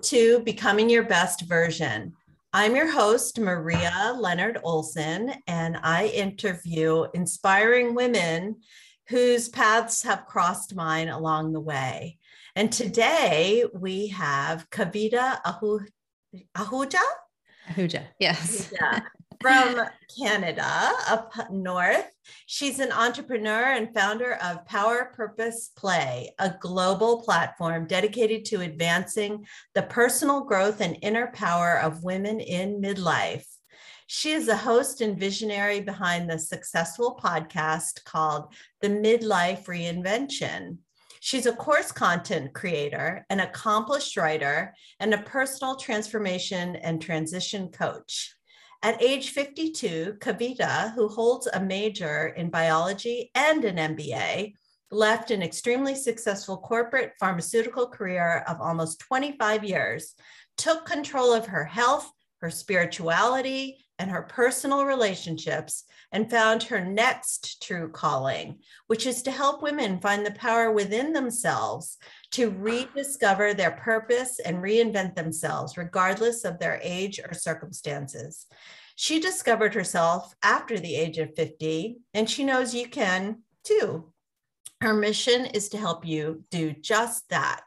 Welcome to Becoming Your Best Version. I'm your host, Maria Leonard Olsen, and I interview inspiring women whose paths have crossed mine along the way. And today we have Kavita Ahu- Ahuja? Ahuja, yes. Ahuja from Canada up north. She's an entrepreneur and founder of Power Purpose Play, a global platform dedicated to advancing the personal growth and inner power of women in midlife. She is a host and visionary behind the successful podcast called The Midlife Reinvention. She's a course content creator, an accomplished writer, and a personal transformation and transition coach. At age 52, Kavita, who holds a major in biology and an MBA, left an extremely successful corporate pharmaceutical career of almost 25 years, took control of her health, her spirituality, and her personal relationships, and found her next true calling, which is to help women find the power within themselves to rediscover their purpose and reinvent themselves, regardless of their age or circumstances. She discovered herself after the age of 50, and she knows you can too. Her mission is to help you do just that.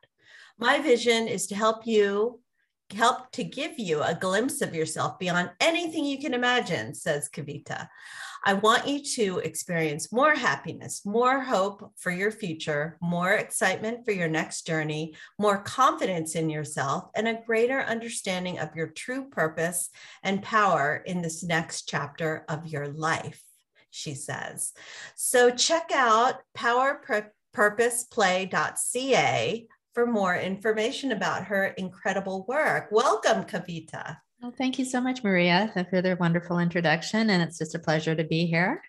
My vision is to help you help to give you a glimpse of yourself beyond anything you can imagine, says Kavita. I want you to experience more happiness, more hope for your future, more excitement for your next journey, more confidence in yourself, and a greater understanding of your true purpose and power in this next chapter of your life, she says. So check out powerpurposeplay.ca for more information about her incredible work. Welcome, Kavita. Well, thank you so much, Maria, for the wonderful introduction. And it's just a pleasure to be here.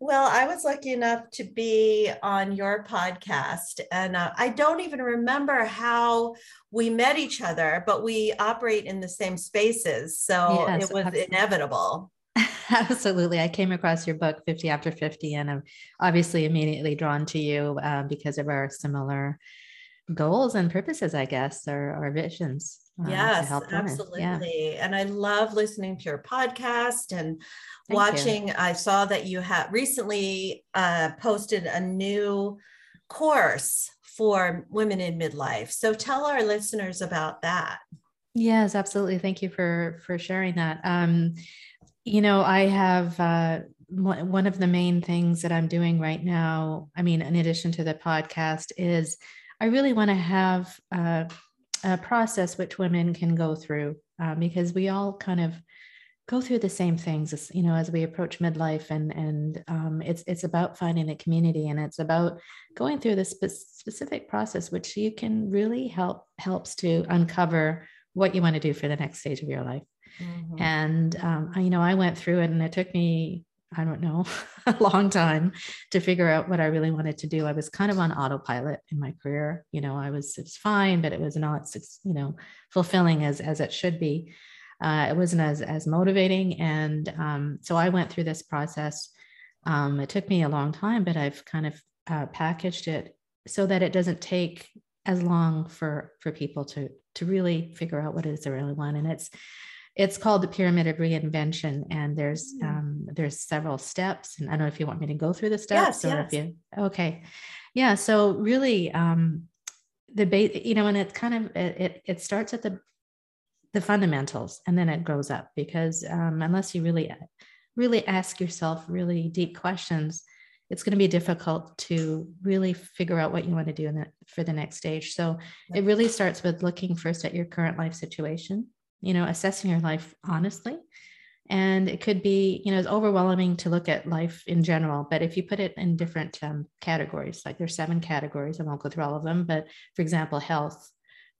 Well, I was lucky enough to be on your podcast, and uh, I don't even remember how we met each other, but we operate in the same spaces. So yes, it was absolutely. inevitable. Absolutely. I came across your book, 50 After 50, and I'm obviously immediately drawn to you uh, because of our similar goals and purposes, I guess, or, or visions. Uh, yes, absolutely. Yeah. And I love listening to your podcast and Thank watching. You. I saw that you have recently uh, posted a new course for women in midlife. So tell our listeners about that. Yes, absolutely. Thank you for for sharing that. Um, you know, I have uh, one of the main things that I'm doing right now. I mean, in addition to the podcast, is I really want to have uh, a process which women can go through um, because we all kind of go through the same things as you know as we approach midlife and and um, it's it's about finding a community and it's about going through this spe- specific process which you can really help helps to uncover what you want to do for the next stage of your life mm-hmm. and um, I, you know i went through it and it took me I don't know, a long time to figure out what I really wanted to do. I was kind of on autopilot in my career. You know, I was it's fine, but it was not, you know, fulfilling as as it should be. Uh, it wasn't as as motivating, and um, so I went through this process. Um, it took me a long time, but I've kind of uh, packaged it so that it doesn't take as long for for people to to really figure out what it is they really want. And it's it's called the pyramid of reinvention and there's mm. um, there's several steps and i don't know if you want me to go through the steps yes, or yes. if you okay yeah so really um the base you know and it kind of it it starts at the the fundamentals and then it grows up because um, unless you really really ask yourself really deep questions it's going to be difficult to really figure out what you want to do the, for the next stage so it really starts with looking first at your current life situation you know, assessing your life honestly. And it could be, you know, it's overwhelming to look at life in general, but if you put it in different um, categories, like there's seven categories, I won't go through all of them, but for example, health,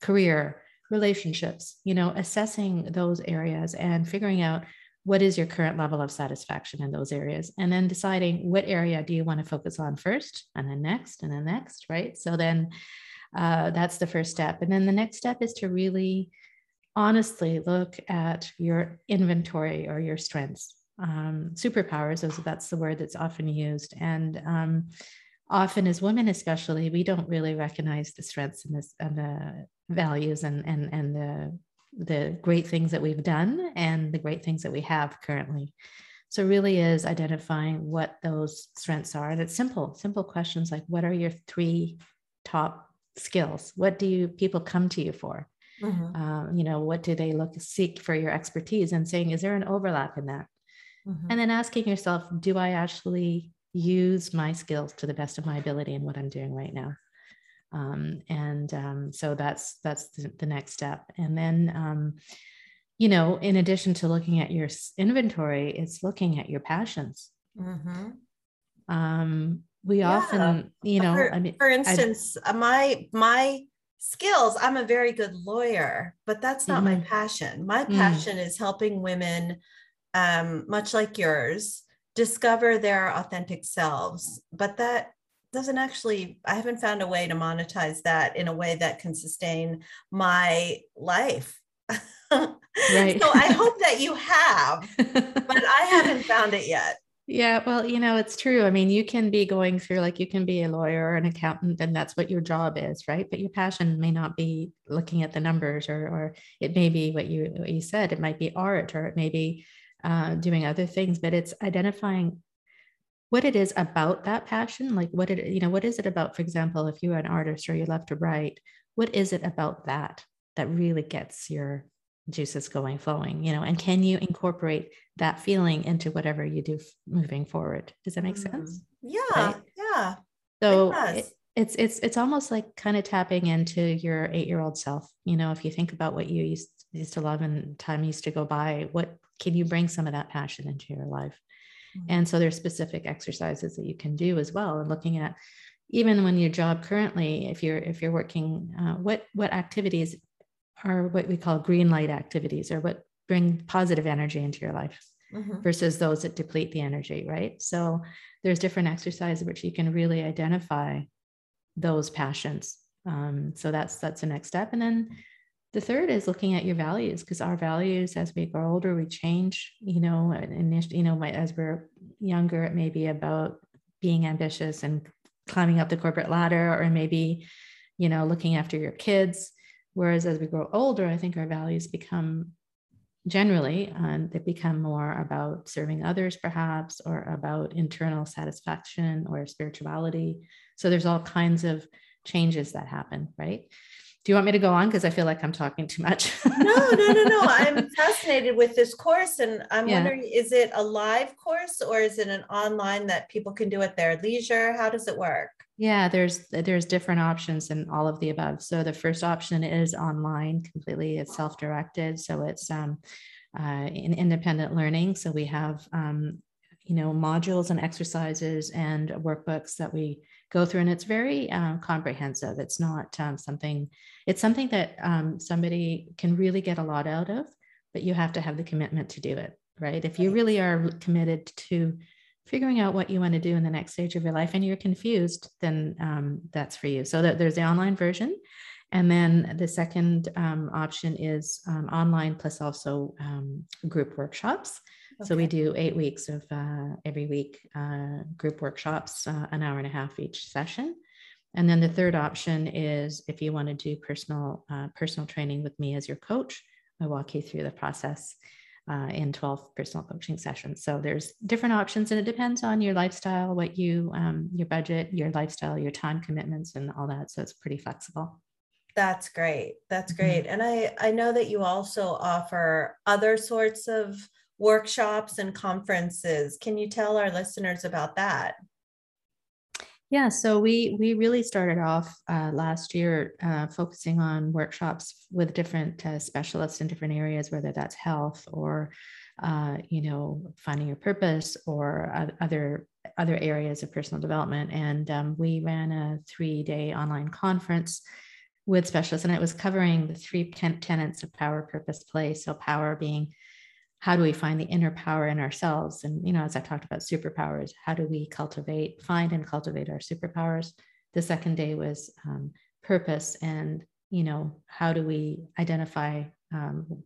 career, relationships, you know, assessing those areas and figuring out what is your current level of satisfaction in those areas and then deciding what area do you want to focus on first and then next and then next right so then uh, that's the first step and then the next step is to really honestly look at your inventory or your strengths. Um, superpowers, that's the word that's often used. And um, often as women especially we don't really recognize the strengths and, and the values and and and the the great things that we've done and the great things that we have currently so really is identifying what those strengths are and it's simple simple questions like what are your three top skills what do you people come to you for mm-hmm. um, you know what do they look seek for your expertise and saying is there an overlap in that mm-hmm. and then asking yourself do i actually use my skills to the best of my ability in what I'm doing right now. Um, and um, so that's that's the, the, next step. And then, um, you know, in addition to looking at your inventory, it's looking at your passions. Mm-hmm. Um, we yeah. often, you know, for, I mean, for instance, I, uh, my my skills. I'm a very good lawyer, but that's not mm-hmm. my passion. My mm. passion mm-hmm. is helping women, um, much like yours, discover their authentic selves. But that doesn't actually, I haven't found a way to monetize that in a way that can sustain my life. Right. so I hope that you have, but I haven't found it yet. Yeah, well, you know, it's true. I mean, you can be going through like you can be a lawyer or an accountant, and that's what your job is, right? But your passion may not be looking at the numbers, or or it may be what you what you said. It might be art, or it may be uh, doing other things, but it's identifying what it is about that passion. Like what it, you know, what is it about, for example, if you're an artist or you love to write, what is it about that that really gets your juices going, flowing, you know, and can you incorporate that feeling into whatever you do moving forward? Does that make mm-hmm. sense? Yeah. Right? Yeah. So it it's it's it's almost like kind of tapping into your eight year old self you know if you think about what you used used to love and time used to go by what can you bring some of that passion into your life mm-hmm. and so there's specific exercises that you can do as well and looking at even when your job currently if you're if you're working uh, what what activities are what we call green light activities or what bring positive energy into your life mm-hmm. versus those that deplete the energy right? So there's different exercises which you can really identify those passions. Um, so that's that's the next step. And then the third is looking at your values because our values as we grow older we change you know and you know as we're younger it may be about being ambitious and climbing up the corporate ladder or maybe you know looking after your kids whereas as we grow older i think our values become generally um, they become more about serving others perhaps or about internal satisfaction or spirituality so there's all kinds of changes that happen right do you want me to go on? Because I feel like I'm talking too much. no, no, no, no. I'm fascinated with this course. And I'm yeah. wondering is it a live course or is it an online that people can do at their leisure? How does it work? Yeah, there's there's different options and all of the above. So the first option is online completely. It's self-directed. So it's um, uh, in independent learning. So we have um, you know modules and exercises and workbooks that we go through and it's very um, comprehensive it's not um, something it's something that um, somebody can really get a lot out of but you have to have the commitment to do it right if you really are committed to figuring out what you want to do in the next stage of your life and you're confused then um, that's for you. So that there's the online version and then the second um, option is um, online plus also group workshops. So we do eight weeks of uh, every week uh, group workshops, uh, an hour and a half each session. And then the third option is if you want to do personal uh, personal training with me as your coach, I walk you through the process uh, in 12 personal coaching sessions. So there's different options, and it depends on your lifestyle, what you um, your budget, your lifestyle, your time commitments, and all that. So it's pretty flexible. That's great. That's mm-hmm. great. Mm-hmm. And I I know that you also offer other sorts of workshops and conferences. Can you tell our listeners about that? Yeah, so we we really started off uh, last year uh, focusing on workshops with different uh, specialists in different areas, whether that's health or uh, you know finding your purpose or other other areas of personal development. And um, we ran a three day online conference with specialists, and it was covering the three ten- tenets of power, purpose, play. So power being how do we find the inner power in ourselves and you know as i talked about superpowers how do we cultivate find and cultivate our superpowers the second day was um, purpose and you know how do we identify um,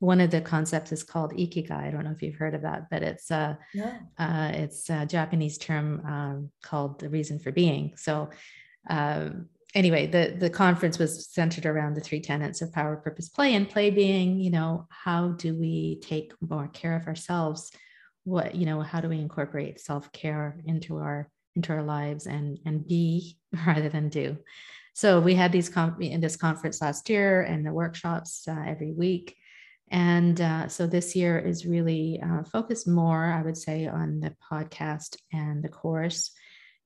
one of the concepts is called ikigai. I don't know if you've heard of that, but it's a, yeah. uh it's a Japanese term um, called the reason for being. So um, anyway, the the conference was centered around the three tenets of power, purpose, play, and play being, you know, how do we take more care of ourselves? What you know, how do we incorporate self care into our into our lives and and be rather than do? So we had these com- in this conference last year and the workshops uh, every week. And uh, so this year is really uh, focused more, I would say, on the podcast and the course.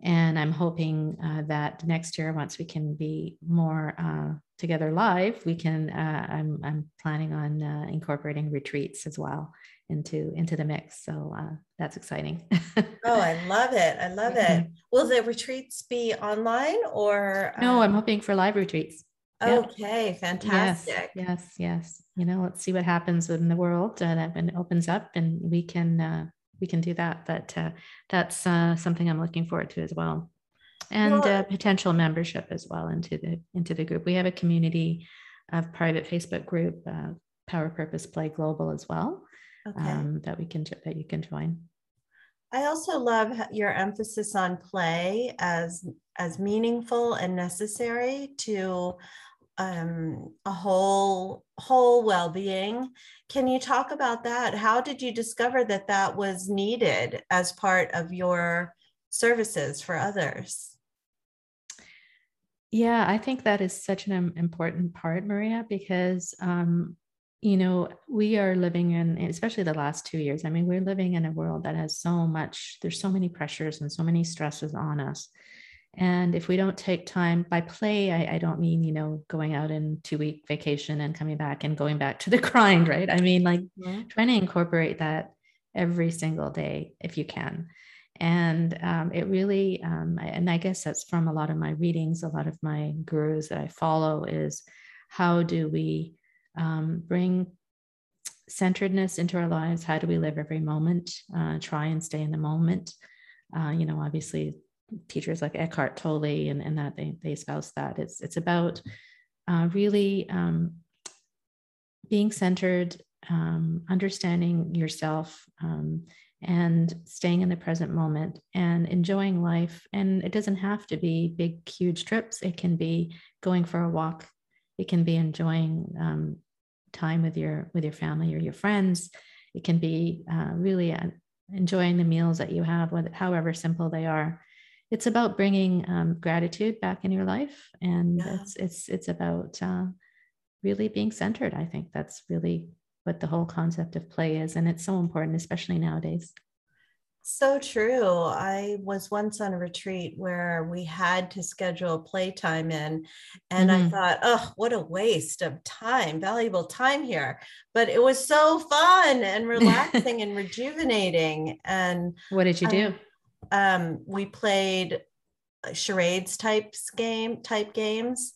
And I'm hoping uh, that next year, once we can be more uh, together live, we can. Uh, I'm I'm planning on uh, incorporating retreats as well into into the mix. So that's exciting. oh, I love it! I love it. Mm-hmm. Will the retreats be online or? No, I'm hoping for live retreats. Okay, fantastic. Yes, yes, yes. You know, let's see what happens in the world uh, that when it opens up, and we can uh, we can do that. But uh, that's uh, something I'm looking forward to as well, and well, uh, potential membership as well into the into the group. We have a community of private Facebook group, uh, Power Purpose Play Global as well, okay. um, that we can that you can join. I also love your emphasis on play as as meaningful and necessary to um, a whole whole well-being. Can you talk about that? How did you discover that that was needed as part of your services for others? Yeah i think that is such an important part maria because um, you know we are living in especially the last two years i mean we're living in a world that has so much there's so many pressures and so many stresses on us and if we don't take time by play, I, I, don't mean, you know, going out in two week vacation and coming back and going back to the grind, right? I mean, like mm-hmm. trying to incorporate that every single day if you can. And um, it really, um, and I guess that's from a lot of my readings, a lot of my gurus that I follow is how do we um, bring centeredness into our lives? How do we live every moment? Uh, try and stay in the moment. Uh, you know, obviously teachers like Eckhart Tolle and, and that they, they espouse that. It's, it's about uh, really um, being centered, um, understanding yourself, um, and staying in the present moment and enjoying life. And it doesn't have to be big, huge trips. It can be going for a walk. It can be enjoying um, time with your with your family or your friends. It can be uh, really uh, enjoying the meals that you have, however simple they are it's about bringing um, gratitude back in your life and yeah. it's it's it's about uh, really being centered i think that's really what the whole concept of play is and it's so important especially nowadays so true. I was once on a retreat where we had to schedule playtime in, and mm-hmm. I thought, oh, what a waste of time, valuable time here. But it was so fun and relaxing and rejuvenating. And what did you do? Um, we played charades types game type games.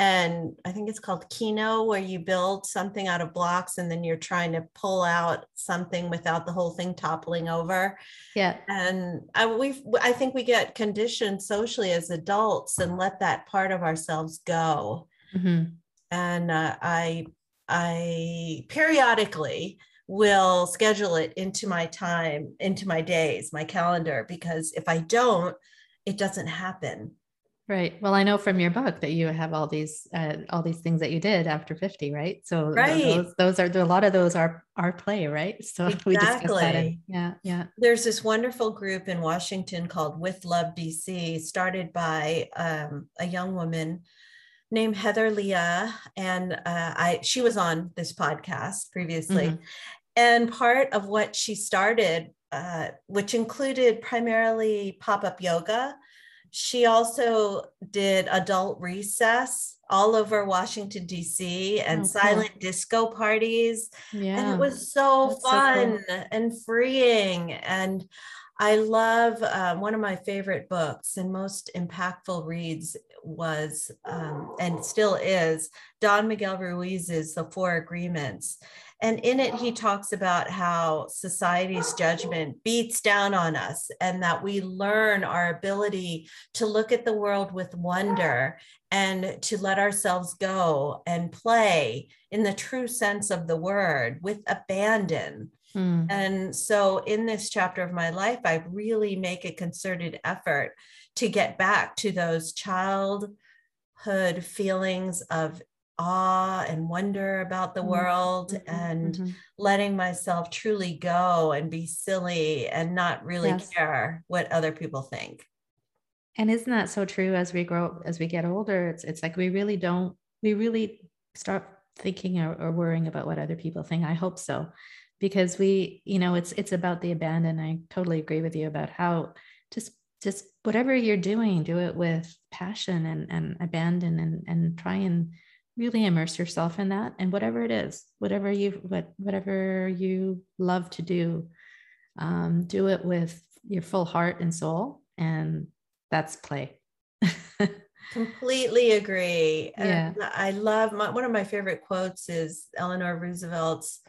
And i think it's called keno where you build something out of blocks and then you're trying to pull out something without the whole thing toppling over. Yeah. And i we i think we get conditioned socially as adults and let that part of ourselves go. Mm-hmm. and uh, i i periodically will schedule it into my time, into my days, my calendar, because if I don't, it doesn't happen. Right. Well, I know from your book that you have all these uh, all these things that you did after 50, right? So right. those, those are a lot of those are our play, right? So exactly. we discussed that. In, yeah, yeah. There's this wonderful group in Washington called With Love DC, started by um, a young woman named Heather Leah, and uh, I she was on this podcast previously, mm-hmm. And part of what she started, uh, which included primarily pop up yoga, she also did adult recess all over Washington, D.C., and oh, silent cool. disco parties. Yeah. And it was so That's fun so cool. and freeing. And I love uh, one of my favorite books and most impactful reads was um, and still is Don Miguel Ruiz's The Four Agreements. And in it, he talks about how society's judgment beats down on us and that we learn our ability to look at the world with wonder and to let ourselves go and play in the true sense of the word with abandon. Mm. And so, in this chapter of my life, I really make a concerted effort to get back to those childhood feelings of awe and wonder about the mm-hmm. world mm-hmm. and mm-hmm. letting myself truly go and be silly and not really yes. care what other people think. And isn't that so true as we grow as we get older? It's it's like we really don't we really start thinking or, or worrying about what other people think. I hope so. Because we, you know, it's it's about the abandon. I totally agree with you about how just just whatever you're doing, do it with passion and and abandon and and try and really immerse yourself in that and whatever it is whatever you what whatever you love to do um, do it with your full heart and soul and that's play completely agree yeah. And i love my, one of my favorite quotes is eleanor roosevelt's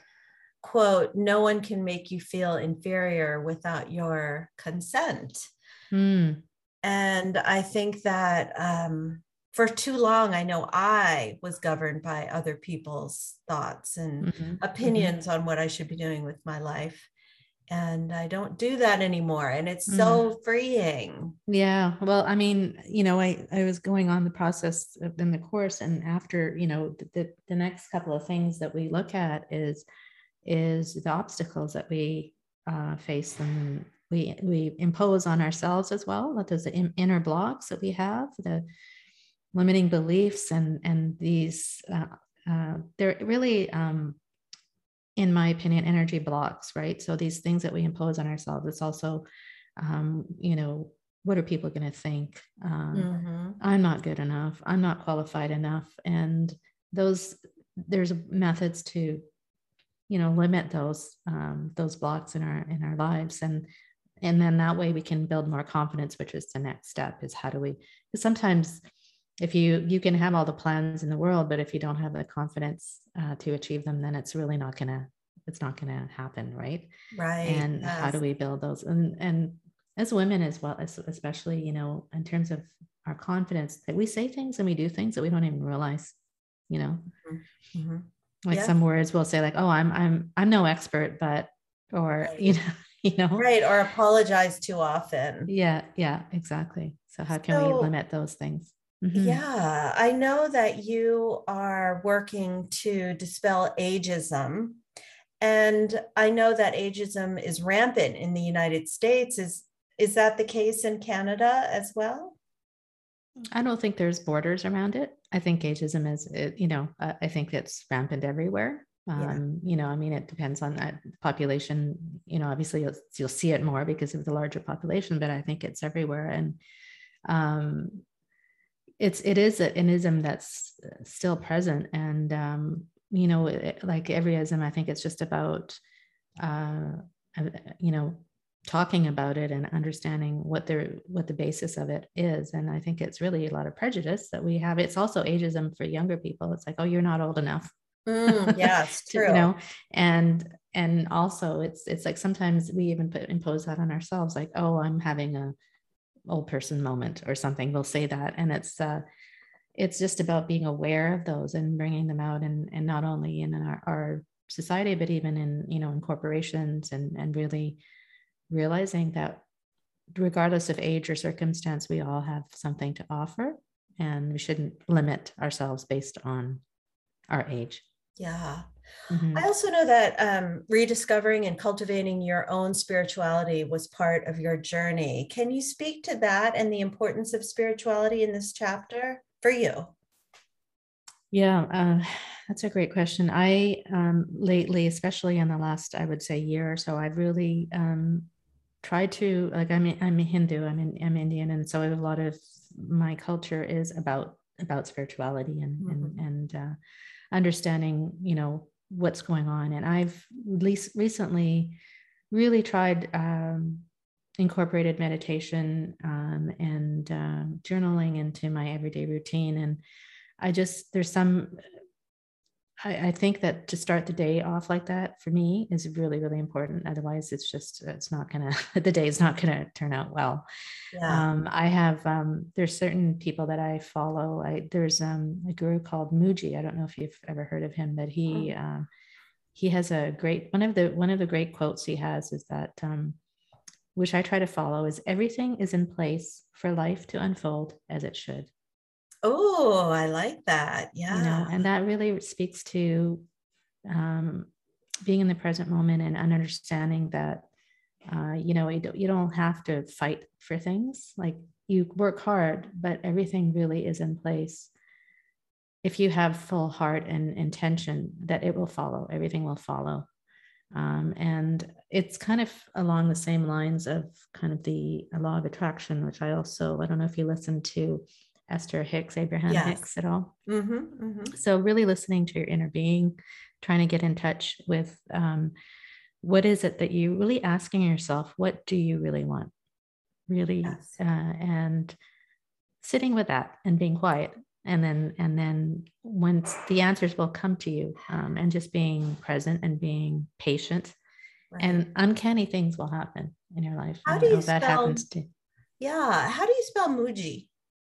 quote no one can make you feel inferior without your consent mm. and i think that um, for too long, I know I was governed by other people's thoughts and mm-hmm. mm-hmm. opinions mm-hmm. on what I should be doing with my life. And I don't do that anymore. And it's mm. so freeing. Yeah. Well, I mean, you know, I, I was going on the process in the course and after, you know, the, the next couple of things that we look at is, is the obstacles that we uh, face and we, we impose on ourselves as well. That those inner blocks that we have, the, limiting beliefs and and these uh, uh, they're really um, in my opinion energy blocks right? So these things that we impose on ourselves it's also um, you know what are people going to think? Um, mm-hmm. i'm not good enough. I'm not qualified enough. And those there's methods to you know limit those um, those blocks in our in our lives. And and then that way we can build more confidence which is the next step is how do we because sometimes if you you can have all the plans in the world but if you don't have the confidence uh, to achieve them then it's really not gonna it's not gonna happen right right and yes. how do we build those and and as women as well as especially you know in terms of our confidence that we say things and we do things that we don't even realize you know mm-hmm. mm-hmm. like yeah. some words we'll say like oh i'm i'm i'm no expert but or right. you know you know right or apologize too often yeah yeah exactly so how can so, we limit those things Mm-hmm. Yeah, I know that you are working to dispel ageism. And I know that ageism is rampant in the United States. Is is that the case in Canada as well? I don't think there's borders around it. I think ageism is, you know, I think it's rampant everywhere. Um. You know, I mean, it depends on that population. You know, obviously you'll, you'll see it more because of the larger population, but I think it's everywhere. And um, it's it is an ism that's still present and um, you know it, like every ism i think it's just about uh, you know talking about it and understanding what the what the basis of it is. And i think it's really a lot of prejudice that we have. It's also ageism for younger people. It's like oh you're not old enough. Mm, yes true you know and and also it's it's like sometimes we even put impose that on ourselves like oh i'm having a old person moment or something we'll say that. And it's uh it's just about being aware of those and bringing them out and and not only in our, our society but even in you know in corporations and and really realizing that regardless of age or circumstance we all have something to offer and we shouldn't limit ourselves based on our age. Yeah Mm-hmm. I also know that um, rediscovering and cultivating your own spirituality was part of your journey. Can you speak to that and the importance of spirituality in this chapter for you? Yeah, uh, that's a great question. I um, lately, especially in the last, I would say, year or so, I've really um, tried to like. I'm I'm a Hindu. I'm in, I'm Indian, and so a lot of my culture is about about spirituality and mm-hmm. and and uh, understanding, you know, what's going on. And I've least recently really tried um, incorporated meditation um, and uh, journaling into my everyday routine. And I just, there's some, I, I, think that to start the day off like that for me is really, really important. Otherwise, it's just, it's not going to, the day is not going to turn out well. Yeah. Um, I have, um, there's certain people that I follow. I, there's um, a guru called Mooji. I don't know if you've ever heard of him, but he, um, he has a great, one of the, one of the great quotes he has is that, um, which I try to follow is everything is in place for life to unfold as it should. Oh, I like that. Yeah. You know, and that really speaks to um, being in the present moment and understanding that, uh, you know, you don't, you don't have to fight for things. Like you work hard, but everything really is in place. If you have full heart and intention, that it will follow, everything will follow. Um, and it's kind of along the same lines of kind of the law of attraction, which I also, I don't know if you listen to Esther Hicks, Abraham yes. Hicks at all. Mm-hmm, mm-hmm. So, really listening to your inner being, trying to get in touch with um, what is it that you really asking yourself, what do you really want? Really, yes. uh, and sitting with that and being quiet. And then, and then once the answers will come to you, um, and just being present and being patient, right. and uncanny things will happen in your life. How do you spell, that happens to? Yeah, how do you spell Mooji?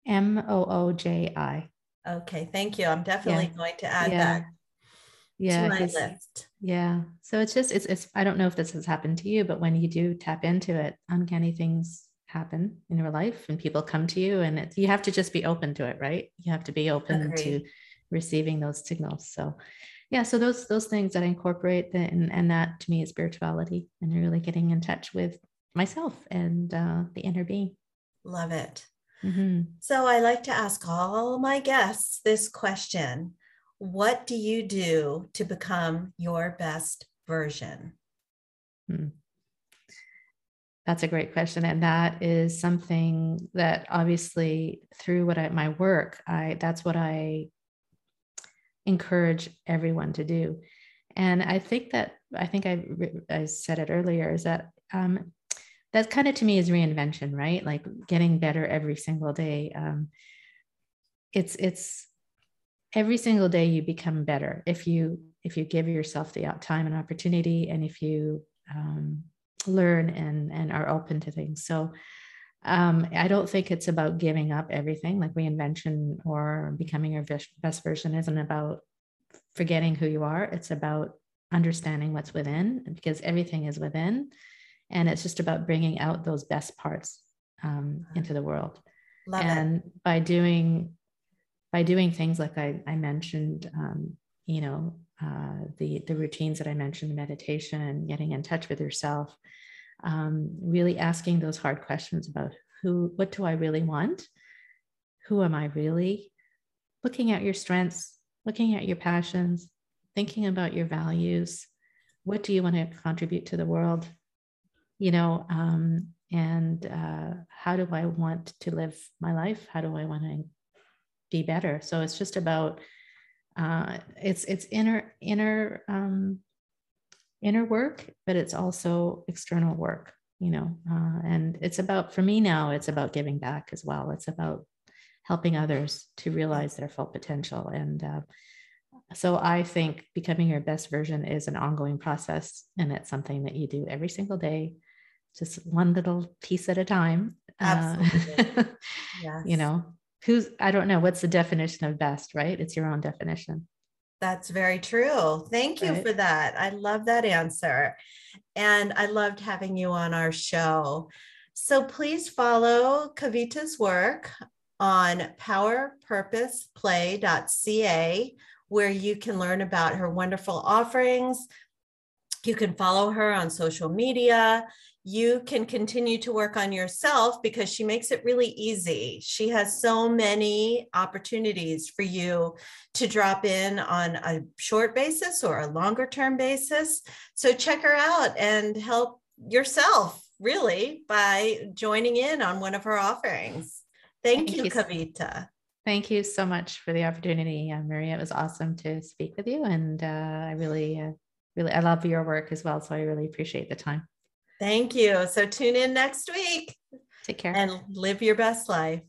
M O O J I. Okay, thank you. I'm definitely yeah. going to add yeah. that yeah, to my list. Yeah. So it's just it's it's I don't know if this has happened to you, but when you do tap into it, uncanny things happen in your life and people come to you and it's you have to just be open to it, right? You have to be open Agreed. to receiving those signals. So yeah, so those those things that I incorporate the, and, and that to me is spirituality and really getting in touch with myself and uh, the inner being. Love it. Mm-hmm. So I like to ask all my guests this question What do you do to become your best version? Hmm. That's a great question. And that is something that obviously through what I, my work, I that's what I encourage everyone to do. And I think that I think I, I said it earlier is that um, that kind of to me is reinvention right? Like getting better every single day um, it's it's every single day you become better if you if you give yourself the time and opportunity and if you um, learn and and are open to things. So um, i don't think it's about giving up everything like reinvention or becoming your best version isn't about forgetting who you are. It's about understanding what's within because everything is within and it's just about bringing out those best parts um, into the world. Love and it. by doing by doing things like i, I mentioned um, you know uh, the the routines that i mentioned meditation getting in touch with yourself um, really asking those hard questions about who what do i really want? Who am i really? Looking at your strengths looking at your passions thinking about your values. What do you want to contribute to the world you know, um, and uh, how do I want to live my life? How do I want to be better? So it's just about uh, it's it's inner inner um, inner work, but it's also external work, you know. Uh, and it's about for me now, it's about giving back as well. It's about helping others to realize their full potential and. Uh, so I think becoming your best version is an ongoing process, and it's something that you do every single day just one little piece at a time. Uh, Absolutely. Uh, yes. You know, who's, I don't know, what's the definition of best, right? It's your own definition. That's very true. Thank you right? for that. I love that answer. And I loved having you on our show. So please follow Kavita's work on powerpurposeplay.ca, where you can learn about her wonderful offerings. You can follow her on social media you can continue to work on yourself because she makes it really easy. She has so many opportunities for you to drop in on a short basis or a longer term basis. So check her out and help yourself really by joining in on one of her offerings. Thank, Thank you, you, Kavita. Thank you so much for the opportunity, uh, Maria. It was awesome to speak with you, and uh, I really, uh, really, I love your work as well. So I really appreciate the time. Thank you. So tune in next week. Take care. And live your best life.